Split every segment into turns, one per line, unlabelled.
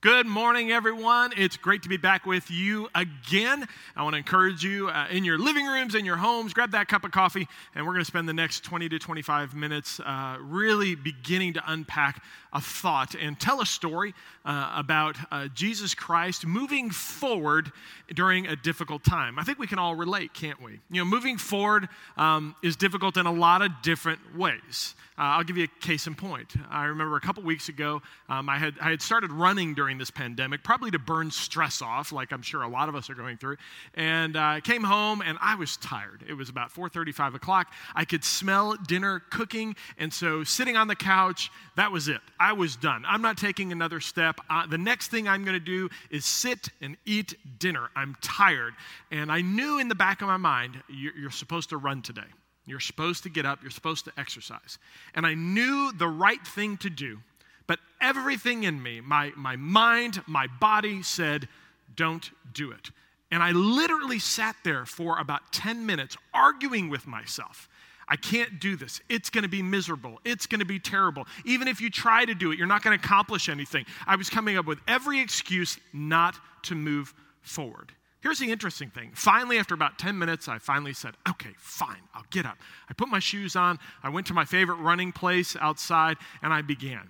Good morning, everyone. It's great to be back with you again. I want to encourage you uh, in your living rooms, in your homes, grab that cup of coffee, and we're going to spend the next 20 to 25 minutes uh, really beginning to unpack a thought and tell a story uh, about uh, Jesus Christ moving forward during a difficult time. I think we can all relate, can't we? You know, moving forward um, is difficult in a lot of different ways. Uh, I'll give you a case in point. I remember a couple weeks ago, um, I, had, I had started running during this pandemic, probably to burn stress off, like I'm sure a lot of us are going through. And uh, I came home and I was tired. It was about 4:30, 5 o'clock. I could smell dinner cooking, and so sitting on the couch, that was it. I was done. I'm not taking another step. Uh, the next thing I'm going to do is sit and eat dinner. I'm tired, and I knew in the back of my mind, you're, you're supposed to run today. You're supposed to get up, you're supposed to exercise. And I knew the right thing to do, but everything in me, my, my mind, my body said, don't do it. And I literally sat there for about 10 minutes arguing with myself. I can't do this. It's going to be miserable. It's going to be terrible. Even if you try to do it, you're not going to accomplish anything. I was coming up with every excuse not to move forward. Here's the interesting thing. Finally, after about 10 minutes, I finally said, okay, fine, I'll get up. I put my shoes on, I went to my favorite running place outside, and I began.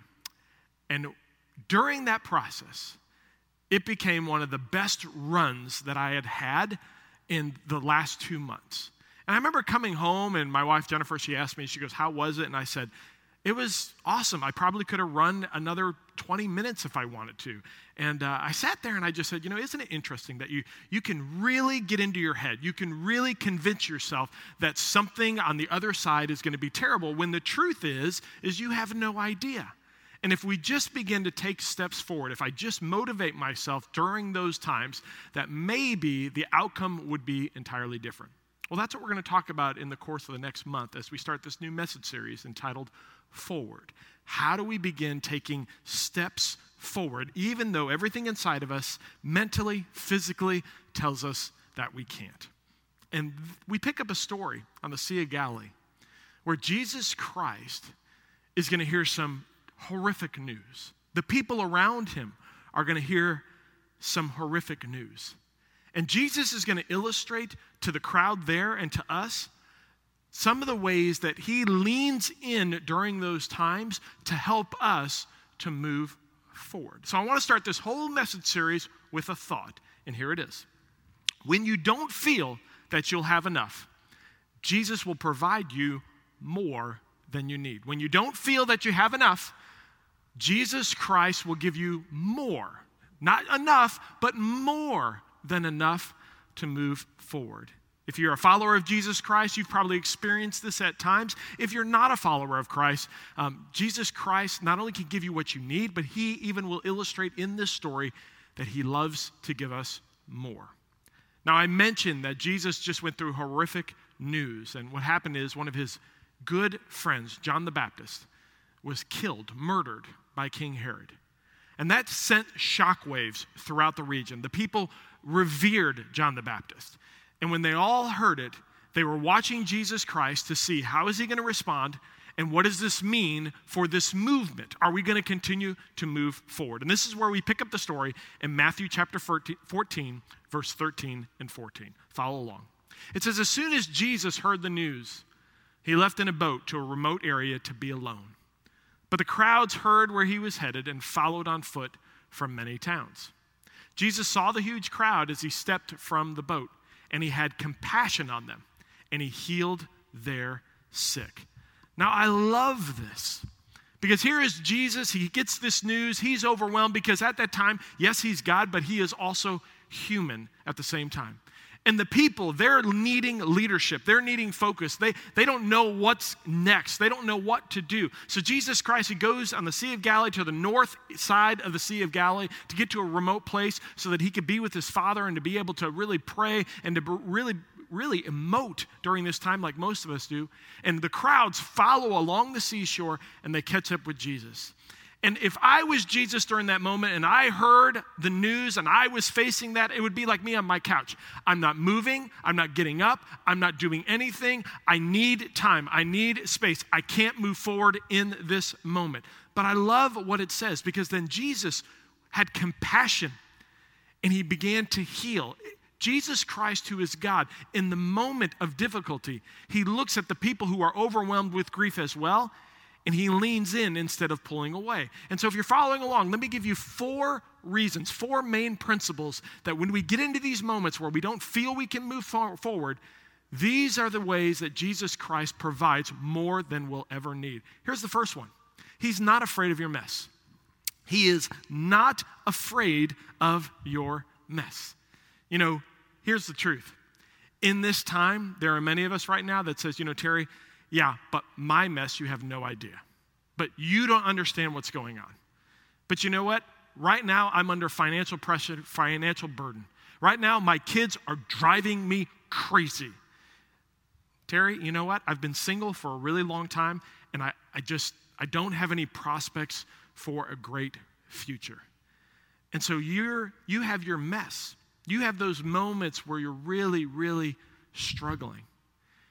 And during that process, it became one of the best runs that I had had in the last two months. And I remember coming home, and my wife Jennifer, she asked me, she goes, How was it? And I said, it was awesome. I probably could have run another 20 minutes if I wanted to. And uh, I sat there and I just said, you know, isn't it interesting that you, you can really get into your head? You can really convince yourself that something on the other side is going to be terrible when the truth is, is you have no idea. And if we just begin to take steps forward, if I just motivate myself during those times, that maybe the outcome would be entirely different. Well, that's what we're going to talk about in the course of the next month as we start this new message series entitled Forward. How do we begin taking steps forward, even though everything inside of us, mentally, physically, tells us that we can't? And we pick up a story on the Sea of Galilee where Jesus Christ is going to hear some horrific news. The people around him are going to hear some horrific news. And Jesus is going to illustrate to the crowd there and to us some of the ways that he leans in during those times to help us to move forward. So I want to start this whole message series with a thought, and here it is. When you don't feel that you'll have enough, Jesus will provide you more than you need. When you don't feel that you have enough, Jesus Christ will give you more. Not enough, but more than enough to move forward. If you're a follower of Jesus Christ, you've probably experienced this at times. If you're not a follower of Christ, um, Jesus Christ not only can give you what you need, but he even will illustrate in this story that he loves to give us more. Now, I mentioned that Jesus just went through horrific news, and what happened is one of his good friends, John the Baptist, was killed, murdered by King Herod. And that sent shockwaves throughout the region. The people revered John the Baptist. And when they all heard it, they were watching Jesus Christ to see how is he going to respond and what does this mean for this movement? Are we going to continue to move forward? And this is where we pick up the story in Matthew chapter 14, verse 13 and 14. Follow along. It says, As soon as Jesus heard the news, he left in a boat to a remote area to be alone. But the crowds heard where he was headed and followed on foot from many towns. Jesus saw the huge crowd as he stepped from the boat, and he had compassion on them, and he healed their sick. Now, I love this because here is Jesus. He gets this news. He's overwhelmed because at that time, yes, he's God, but he is also human at the same time. And the people, they're needing leadership. They're needing focus. They, they don't know what's next. They don't know what to do. So Jesus Christ, he goes on the Sea of Galilee to the north side of the Sea of Galilee to get to a remote place so that he could be with his Father and to be able to really pray and to really really emote during this time like most of us do. And the crowds follow along the seashore and they catch up with Jesus. And if I was Jesus during that moment and I heard the news and I was facing that, it would be like me on my couch. I'm not moving. I'm not getting up. I'm not doing anything. I need time. I need space. I can't move forward in this moment. But I love what it says because then Jesus had compassion and he began to heal. Jesus Christ, who is God, in the moment of difficulty, he looks at the people who are overwhelmed with grief as well and he leans in instead of pulling away. And so, if you're following along, let me give you four reasons, four main principles that when we get into these moments where we don't feel we can move forward, these are the ways that Jesus Christ provides more than we'll ever need. Here's the first one He's not afraid of your mess. He is not afraid of your mess. You know, here's the truth. In this time, there are many of us right now that says, you know, Terry, yeah, but my mess, you have no idea. But you don't understand what's going on. But you know what? Right now, I'm under financial pressure, financial burden. Right now, my kids are driving me crazy. Terry, you know what? I've been single for a really long time, and I, I just I don't have any prospects for a great future. And so you're you have your mess. You have those moments where you're really, really struggling.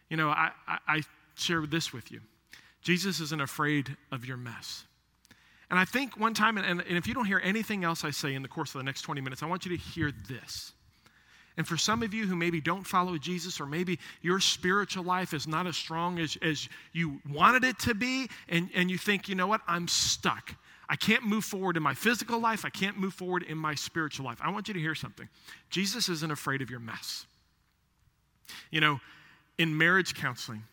You know, I, I, I share this with you. Jesus isn't afraid of your mess. And I think one time, and, and, if you don't hear anything else I say in the course of the next 20 minutes, I want you to hear this. And for some of you who maybe don't follow Jesus, or maybe your spiritual life is not as strong as, as you wanted it to be, and, and you think, you know what, I'm stuck. I can't move forward in my physical life, I can't move forward in my spiritual life. I want you to hear something. Jesus isn't afraid of your mess. You know, in marriage counseling,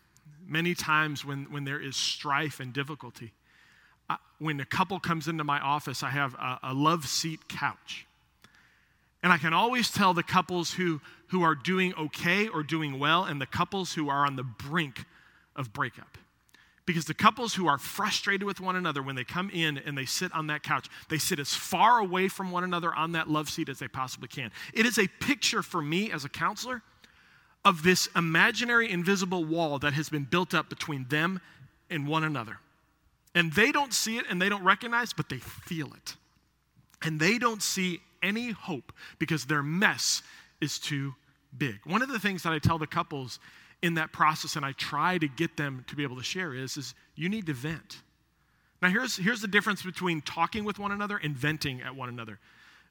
many times when, when there is strife and difficulty, I, when a couple comes into my office, I have a, a love seat couch. And I can always tell the couples who, who are doing okay or doing well and the couples who are on the brink of breakup. Because the couples who are frustrated with one another, when they come in and they sit on that couch, they sit as far away from one another on that love seat as they possibly can. It is a picture for me as a counselor of this imaginary invisible wall that has been built up between them and one another. And they don't see it and they don't recognize, but they feel it. And they don't see any hope because their mess is too big. One of the things that I tell the couples in that process and I try to get them to be able to share is, is you need to vent. Now here's, here's the difference between talking with one another and venting at one another.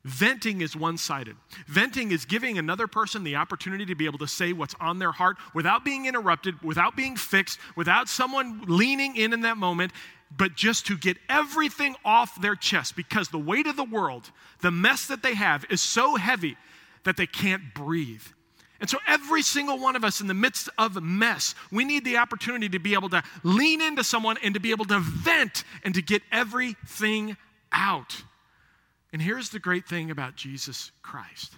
Venting is one sided. Venting is giving another person the opportunity to be able to say what's on their heart without being interrupted, without being fixed, without someone leaning in in that moment, but just to get everything off their chest because the weight of the world, the mess that they have, is so heavy that they can't breathe. And so, every single one of us in the midst of mess, we need the opportunity to be able to lean into someone and to be able to vent and to get everything out. And here's the great thing about Jesus Christ.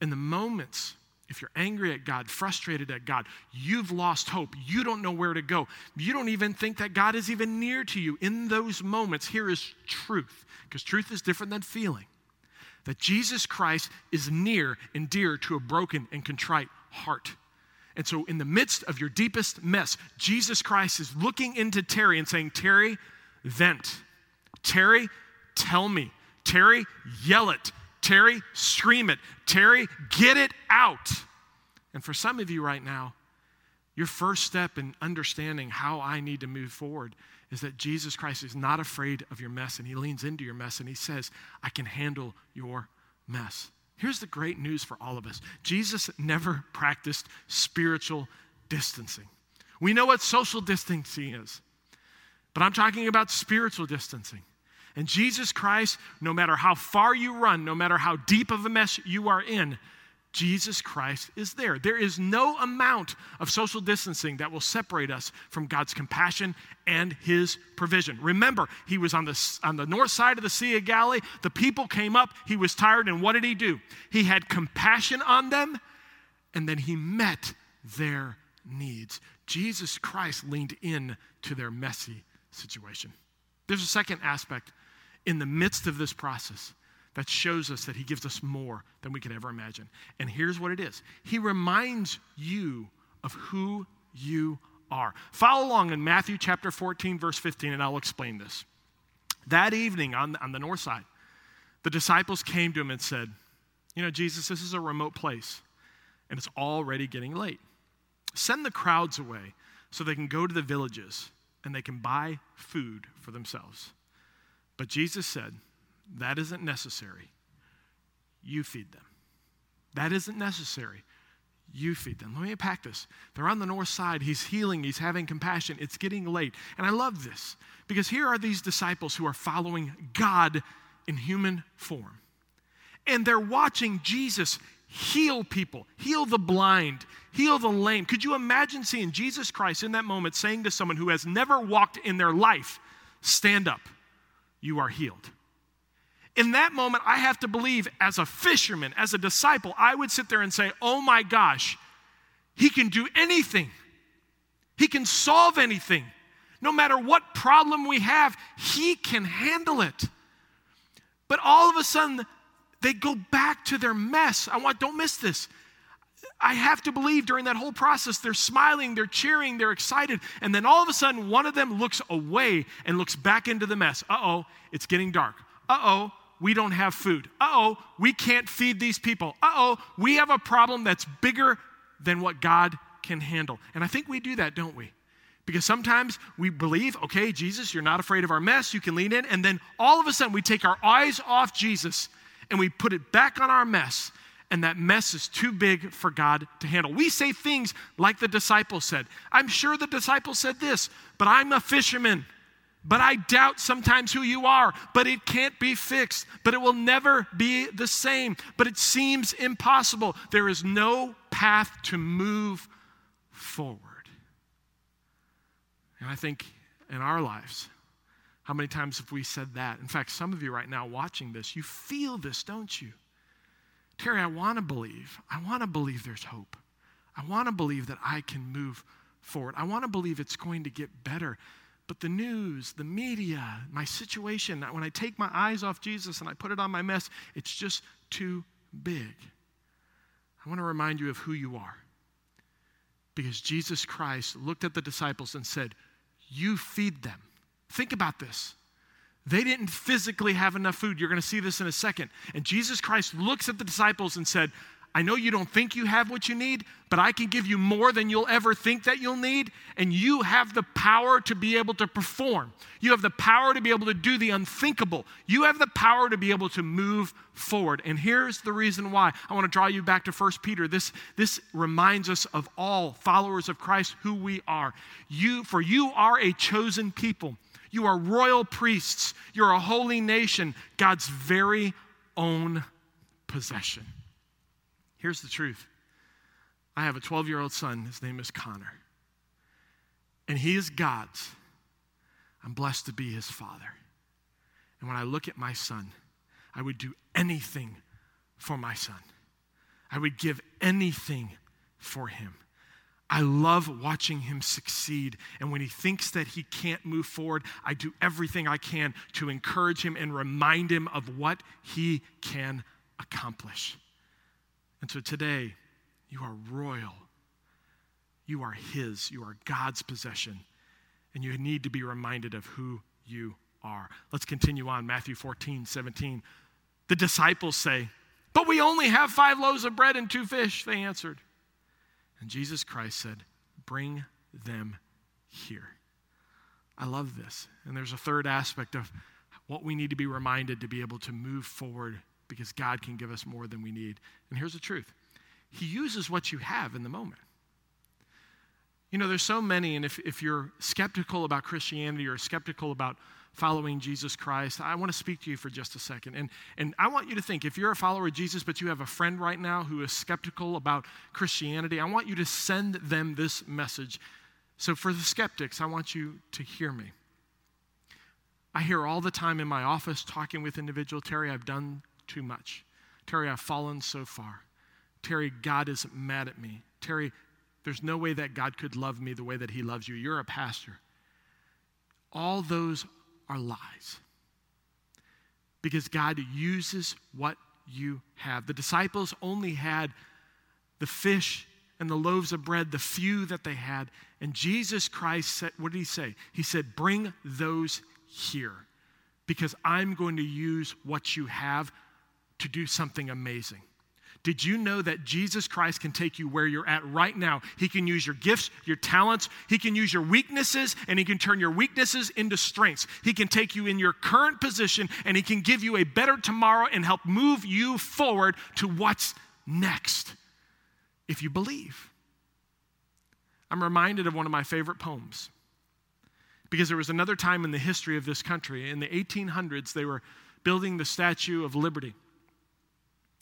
In the moments, if you're angry at God, frustrated at God, you've lost hope, you don't know where to go, you don't even think that God is even near to you, in those moments, here is truth, because truth is different than feeling. That Jesus Christ is near and dear to a broken and contrite heart. And so, in the midst of your deepest mess, Jesus Christ is looking into Terry and saying, Terry, vent. Terry, tell me. Terry, yell it. Terry, scream it. Terry, get it out. And for some of you right now, your first step in understanding how I need to move forward is that Jesus Christ is not afraid of your mess and he leans into your mess and he says, I can handle your mess. Here's the great news for all of us Jesus never practiced spiritual distancing. We know what social distancing is, but I'm talking about spiritual distancing. And Jesus Christ, no matter how far you run, no matter how deep of a mess you are in, Jesus Christ is there. There is no amount of social distancing that will separate us from God's compassion and his provision. Remember, he was on the, on the north side of the Sea of Galilee. The people came up. He was tired. And what did he do? He had compassion on them and then he met their needs. Jesus Christ leaned in to their messy situation. There's a second aspect in the midst of this process that shows us that He gives us more than we could ever imagine. And here's what it is He reminds you of who you are. Follow along in Matthew chapter 14, verse 15, and I'll explain this. That evening on, on the north side, the disciples came to him and said, You know, Jesus, this is a remote place, and it's already getting late. Send the crowds away so they can go to the villages and they can buy food for themselves. But Jesus said, That isn't necessary. You feed them. That isn't necessary. You feed them. Let me unpack this. They're on the north side. He's healing, he's having compassion. It's getting late. And I love this because here are these disciples who are following God in human form. And they're watching Jesus heal people, heal the blind, heal the lame. Could you imagine seeing Jesus Christ in that moment saying to someone who has never walked in their life, Stand up, you are healed? In that moment, I have to believe as a fisherman, as a disciple, I would sit there and say, Oh my gosh, he can do anything. He can solve anything. No matter what problem we have, he can handle it. But all of a sudden, they go back to their mess. I want, don't miss this. I have to believe during that whole process, they're smiling, they're cheering, they're excited. And then all of a sudden, one of them looks away and looks back into the mess. Uh oh, it's getting dark. Uh oh, we don't have food. Uh oh, we can't feed these people. Uh oh, we have a problem that's bigger than what God can handle. And I think we do that, don't we? Because sometimes we believe, okay, Jesus, you're not afraid of our mess, you can lean in. And then all of a sudden, we take our eyes off Jesus and we put it back on our mess. And that mess is too big for God to handle. We say things like the disciples said. I'm sure the disciples said this, but I'm a fisherman. But I doubt sometimes who you are, but it can't be fixed, but it will never be the same, but it seems impossible. There is no path to move forward. And I think in our lives, how many times have we said that? In fact, some of you right now watching this, you feel this, don't you? Terry, I want to believe. I want to believe there's hope. I want to believe that I can move forward. I want to believe it's going to get better. But the news, the media, my situation, when I take my eyes off Jesus and I put it on my mess, it's just too big. I want to remind you of who you are. Because Jesus Christ looked at the disciples and said, You feed them. Think about this. They didn't physically have enough food. You're going to see this in a second. And Jesus Christ looks at the disciples and said, I know you don't think you have what you need, but I can give you more than you'll ever think that you'll need. And you have the power to be able to perform. You have the power to be able to do the unthinkable. You have the power to be able to move forward. And here's the reason why. I want to draw you back to 1 Peter. This, this reminds us of all followers of Christ who we are. You, for you are a chosen people. You are royal priests. You're a holy nation, God's very own possession. Here's the truth I have a 12 year old son. His name is Connor. And he is God's. I'm blessed to be his father. And when I look at my son, I would do anything for my son. I would give anything for him. I love watching him succeed. And when he thinks that he can't move forward, I do everything I can to encourage him and remind him of what he can accomplish. And so today, you are royal. You are His. You are God's possession. And you need to be reminded of who you are. Let's continue on. Matthew 14, 17. The disciples say, But we only have five loaves of bread and two fish, they answered. And Jesus Christ said, Bring them here. I love this. And there's a third aspect of what we need to be reminded to be able to move forward because God can give us more than we need. And here's the truth He uses what you have in the moment. You know, there's so many, and if, if you're skeptical about Christianity or skeptical about following Jesus Christ, I want to speak to you for just a second. And, and I want you to think if you're a follower of Jesus, but you have a friend right now who is skeptical about Christianity, I want you to send them this message. So, for the skeptics, I want you to hear me. I hear all the time in my office talking with individuals, Terry, I've done too much. Terry, I've fallen so far. Terry, God is mad at me. Terry, there's no way that God could love me the way that He loves you. You're a pastor. All those are lies. because God uses what you have. The disciples only had the fish and the loaves of bread, the few that they had. And Jesus Christ said, What did he say? He said, Bring those here because I'm going to use what you have to do something amazing. Did you know that Jesus Christ can take you where you're at right now? He can use your gifts, your talents, He can use your weaknesses, and He can turn your weaknesses into strengths. He can take you in your current position and He can give you a better tomorrow and help move you forward to what's next if you believe. I'm reminded of one of my favorite poems because there was another time in the history of this country. In the 1800s, they were building the Statue of Liberty.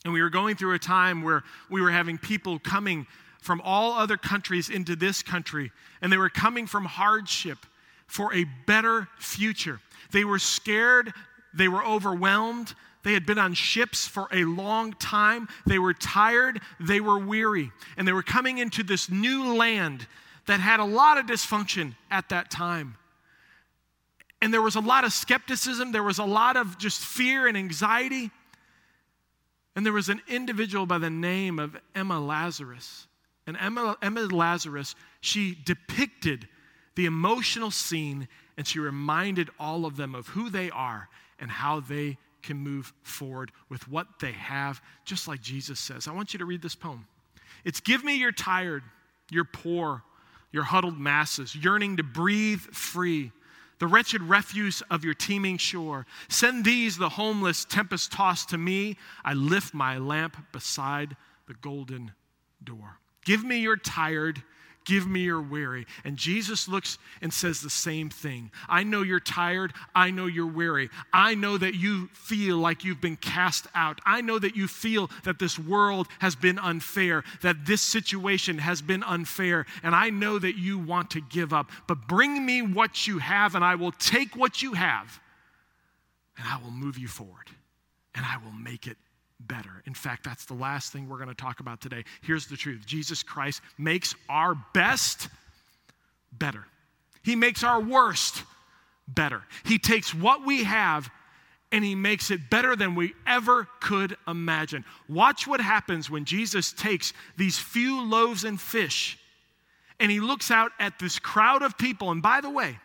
And we were going through a time where we were having people coming from all other countries into this country, and they were coming from hardship for a better future. They were scared, they were overwhelmed, they had been on ships for a long time, they were tired, they were weary, and they were coming into this new land that had a lot of dysfunction at that time. And there was a lot of skepticism, there was a lot of just fear and anxiety. And there was an individual by the name of Emma Lazarus. And Emma, Emma Lazarus, she depicted the emotional scene and she reminded all of them of who they are and how they can move forward with what they have, just like Jesus says. I want you to read this poem. It's Give me your tired, your poor, your huddled masses, yearning to breathe free the wretched refuse of your teeming shore. Send these, the homeless, tempest tossed to me. I lift my lamp beside the golden door. Give me your tired, Give me your weary. And Jesus looks and says the same thing. I know you're tired. I know you're weary. I know that you feel like you've been cast out. I know that you feel that this world has been unfair, that this situation has been unfair. And I know that you want to give up. But bring me what you have, and I will take what you have, and I will move you forward, and I will make it better. In fact, that's the last thing we're going to talk about today. Here's the truth Jesus Christ makes our best better, He makes our worst better. He takes what we have and he makes it better than we ever could imagine. Watch what happens when Jesus takes these few loaves and fish and he looks out at this crowd of people. And by the way,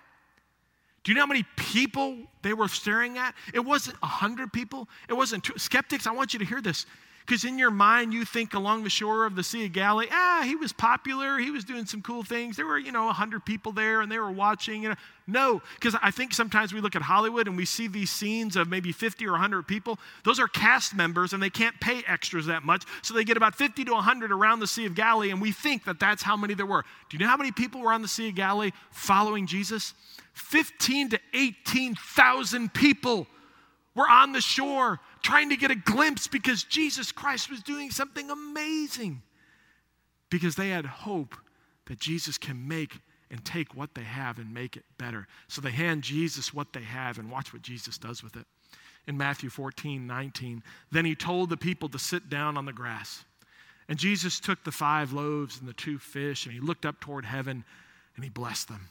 do you know how many people they were staring at? It wasn't 100 people. It wasn't two. Skeptics, I want you to hear this. Because in your mind, you think along the shore of the Sea of Galilee, ah, he was popular. He was doing some cool things. There were, you know, 100 people there and they were watching. You know. No, because I think sometimes we look at Hollywood and we see these scenes of maybe 50 or 100 people. Those are cast members and they can't pay extras that much. So they get about 50 to 100 around the Sea of Galilee and we think that that's how many there were. Do you know how many people were on the Sea of Galilee following Jesus? 15 to 18,000 people were on the shore trying to get a glimpse because Jesus Christ was doing something amazing. Because they had hope that Jesus can make and take what they have and make it better. So they hand Jesus what they have and watch what Jesus does with it. In Matthew 14, 19, then he told the people to sit down on the grass. And Jesus took the five loaves and the two fish and he looked up toward heaven and he blessed them.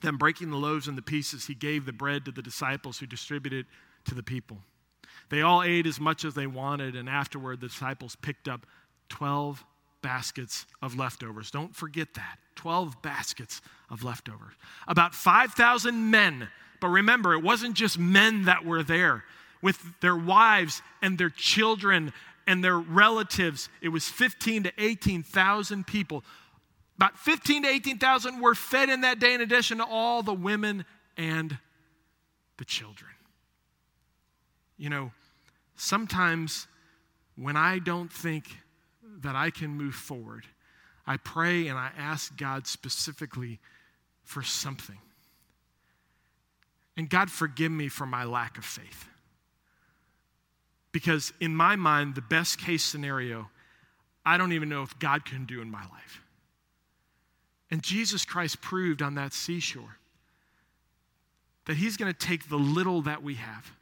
Then, breaking the loaves into pieces, he gave the bread to the disciples who distributed it to the people. They all ate as much as they wanted, and afterward, the disciples picked up 12 baskets of leftovers. Don't forget that 12 baskets of leftovers. About 5,000 men, but remember, it wasn't just men that were there with their wives and their children and their relatives. It was 15 to 18,000 people about 15 to 18,000 were fed in that day, in addition to all the women and the children. You know, sometimes when I don't think that I can move forward, I pray and I ask God specifically for something. And God, forgive me for my lack of faith. Because in my mind, the best case scenario, I don't even know if God can do in my life. And Jesus Christ proved on that seashore that he's going to take the little that we have.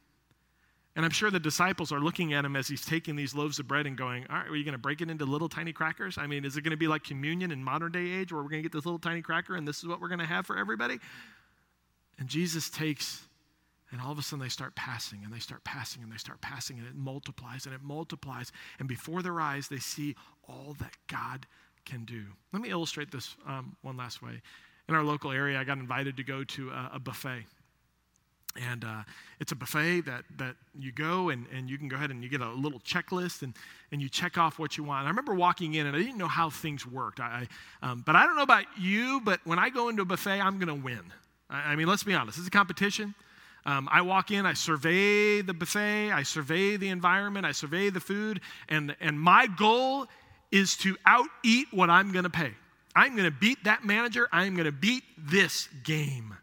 And I'm sure the disciples are looking at him as he's taking these loaves of bread and going, All right, are you going to break it into little tiny crackers? I mean, is it going to be like communion in modern day age where we're going to get this little tiny cracker and this is what we're going to have for everybody? And Jesus takes And all of a sudden they start passing and they start passing and they start passing and it multiplies and it multiplies. And before their eyes, they see all that God can do. Let me illustrate this um, one last way. In our local area, I got invited to go to a, a buffet. And uh, it's a buffet that, that you go and, and you can go ahead and you get a little checklist and, and you check off what you want. And I remember walking in and I didn't know how things worked. I, um, but I don't know about you, but when I go into a buffet, I'm going to win. I, I, mean, let's be honest, it's a competition. Um, I walk in, I survey the buffet, I survey the environment, I survey the food, and, and my goal is to out eat what I'm going to pay. I'm going to beat that manager, I'm going to beat this game.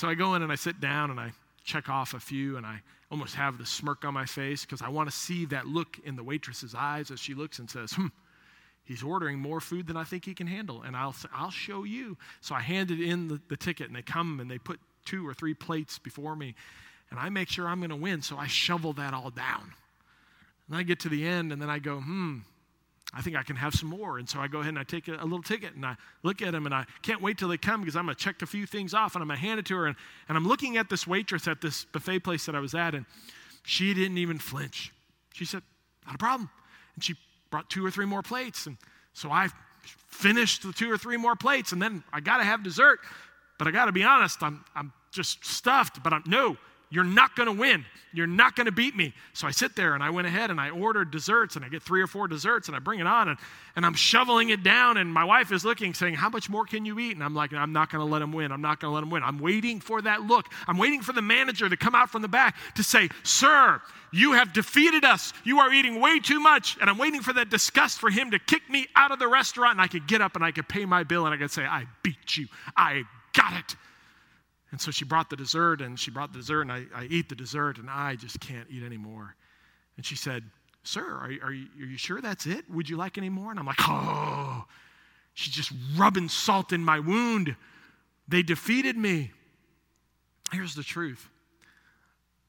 So I go in and I sit down and I check off a few and I almost have the smirk on my face because I want to see that look in the waitress's eyes as she looks and says, hmm, he's ordering more food than I think he can handle. And I'll, I'll show you. So I handed in the, the ticket and they come and they put two or three plates before me. And I make sure I'm going to win. So I shovel that all down. And I get to the end and then I go, hmm, I think I can have some more. And so I go ahead and I take a, a, little ticket and I look at them and I can't wait till they come because I'm going to check a few things off and I'm going to hand it to her. And, and I'm looking at this waitress at this buffet place that I was at and she didn't even flinch. She said, Not a problem. And she brought two or three more plates. And so I finished the two or three more plates and then I got to have dessert. But I got to be honest, I'm, I'm just stuffed. But I'm, no, you're not going to win. You're not going to beat me. So I sit there and I went ahead and I ordered desserts and I get three or four desserts and I bring it on and, and I'm shoveling it down. And my wife is looking, saying, How much more can you eat? And I'm like, I'm not going to let him win. I'm not going to let him win. I'm waiting for that look. I'm waiting for the manager to come out from the back to say, Sir, you have defeated us. You are eating way too much. And I'm waiting for that disgust for him to kick me out of the restaurant and I could get up and I could pay my bill and I could say, I beat you. I got it. And so she brought the dessert, and she brought the dessert, and I, I eat the dessert, and I just can't eat anymore. And she said, Sir, are, are, you, are you sure that's it? Would you like any more? And I'm like, Oh, she's just rubbing salt in my wound. They defeated me. Here's the truth.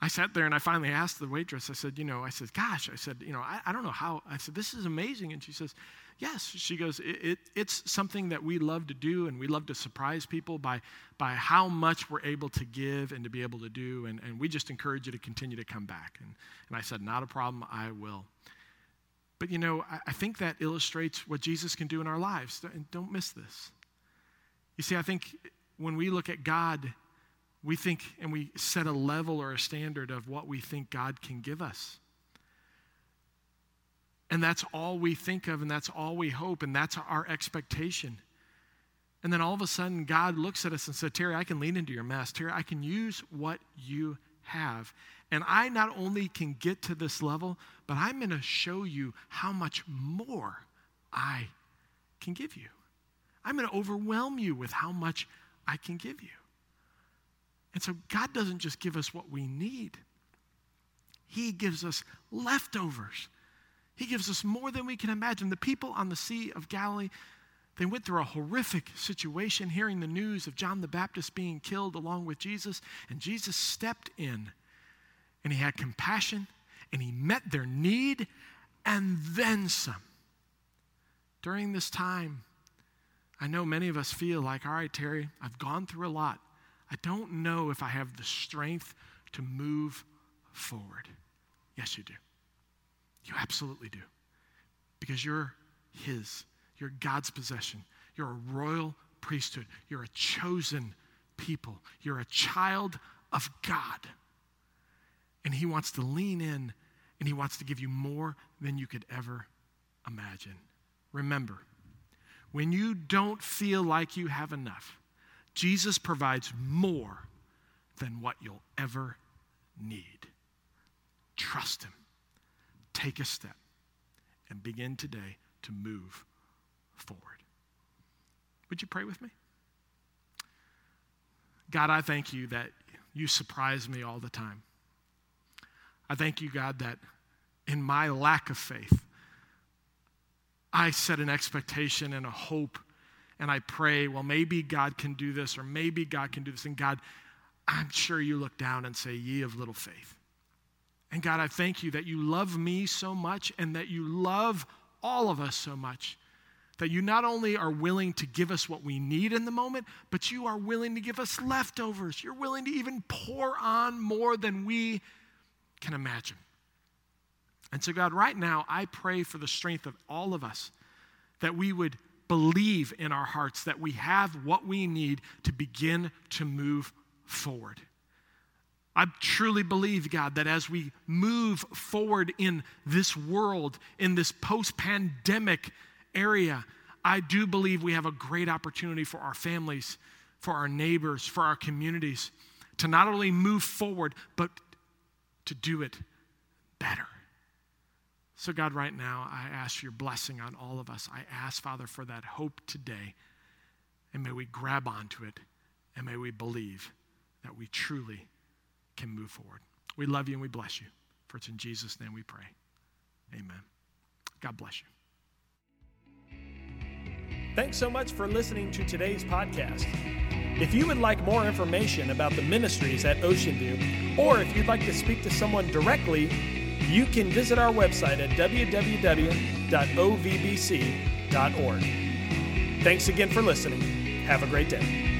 I sat there and I finally asked the waitress, I said, you know, I said, gosh, I said, you know, I, I don't know how. I said, this is amazing. And she says, Yes, she goes, it, it, it's something that we love to do, and we love to surprise people by, by how much we're able to give and to be able to do. And, and we just encourage you to continue to come back. And, and I said, Not a problem, I will. But you know, I, I think that illustrates what Jesus can do in our lives. And don't miss this. You see, I think when we look at God, we think and we set a level or a standard of what we think God can give us. And that's all we think of, and that's all we hope, and that's our expectation. And then all of a sudden, God looks at us and said, Terry, I can lean into your mess. Terry, I can use what you have. And I not only can get to this level, but I'm going to show you how much more I can give you. I'm going to overwhelm you with how much I can give you. And so God doesn't just give us what we need, He gives us leftovers. He gives us more than we can imagine. The people on the Sea of Galilee, they went through a horrific situation, hearing the news of John the Baptist being killed along with Jesus, and Jesus stepped in and he had compassion and he met their need and then some. During this time, I know many of us feel like, all right, Terry, I've gone through a lot. I don't know if I have the strength to move forward. Yes, you do. You absolutely do. Because you're His, you're God's possession, you're a royal priesthood, you're a chosen people, you're a child of God. And He wants to lean in and He wants to give you more than you could ever imagine. Remember, when you don't feel like you have enough, Jesus provides more than what you'll ever need. Trust Him take a step and begin today to move forward. Would you pray with me? God, I thank you that you surprise me all the time. I thank you, God, that in my lack of faith, I set an expectation and a hope, and I pray, well, maybe God can do this, or maybe God can do this. And God, I'm sure you look down and say, Ye of little faith. And God, I thank you that you love me so much and that you love all of us so much That you not only are willing to give us what we need in the moment, but you are willing to give us leftovers. You're willing to even pour on more than we can imagine. And so, God, right now, I pray for the strength of all of us that we would believe in our hearts that we have what we need to begin to move forward. I truly believe, God, that as we move forward in this world, in this post pandemic area, I do believe we have a great opportunity for our families, for our neighbors, for our communities to not only move forward, but to do it better. So, God, right now, I ask your blessing on all of us. I ask, Father, for that hope today. And may we grab onto it and may we believe that we truly can move forward. We love you and we bless you. For it's in Jesus' name we pray. Amen. God bless you.
Thanks so much for listening to today's podcast. If you would like more information about the ministries at Ocean View, or if you'd like to speak to someone directly, you can visit our website at www.ovbc.org. Thanks again for listening. Have a great day.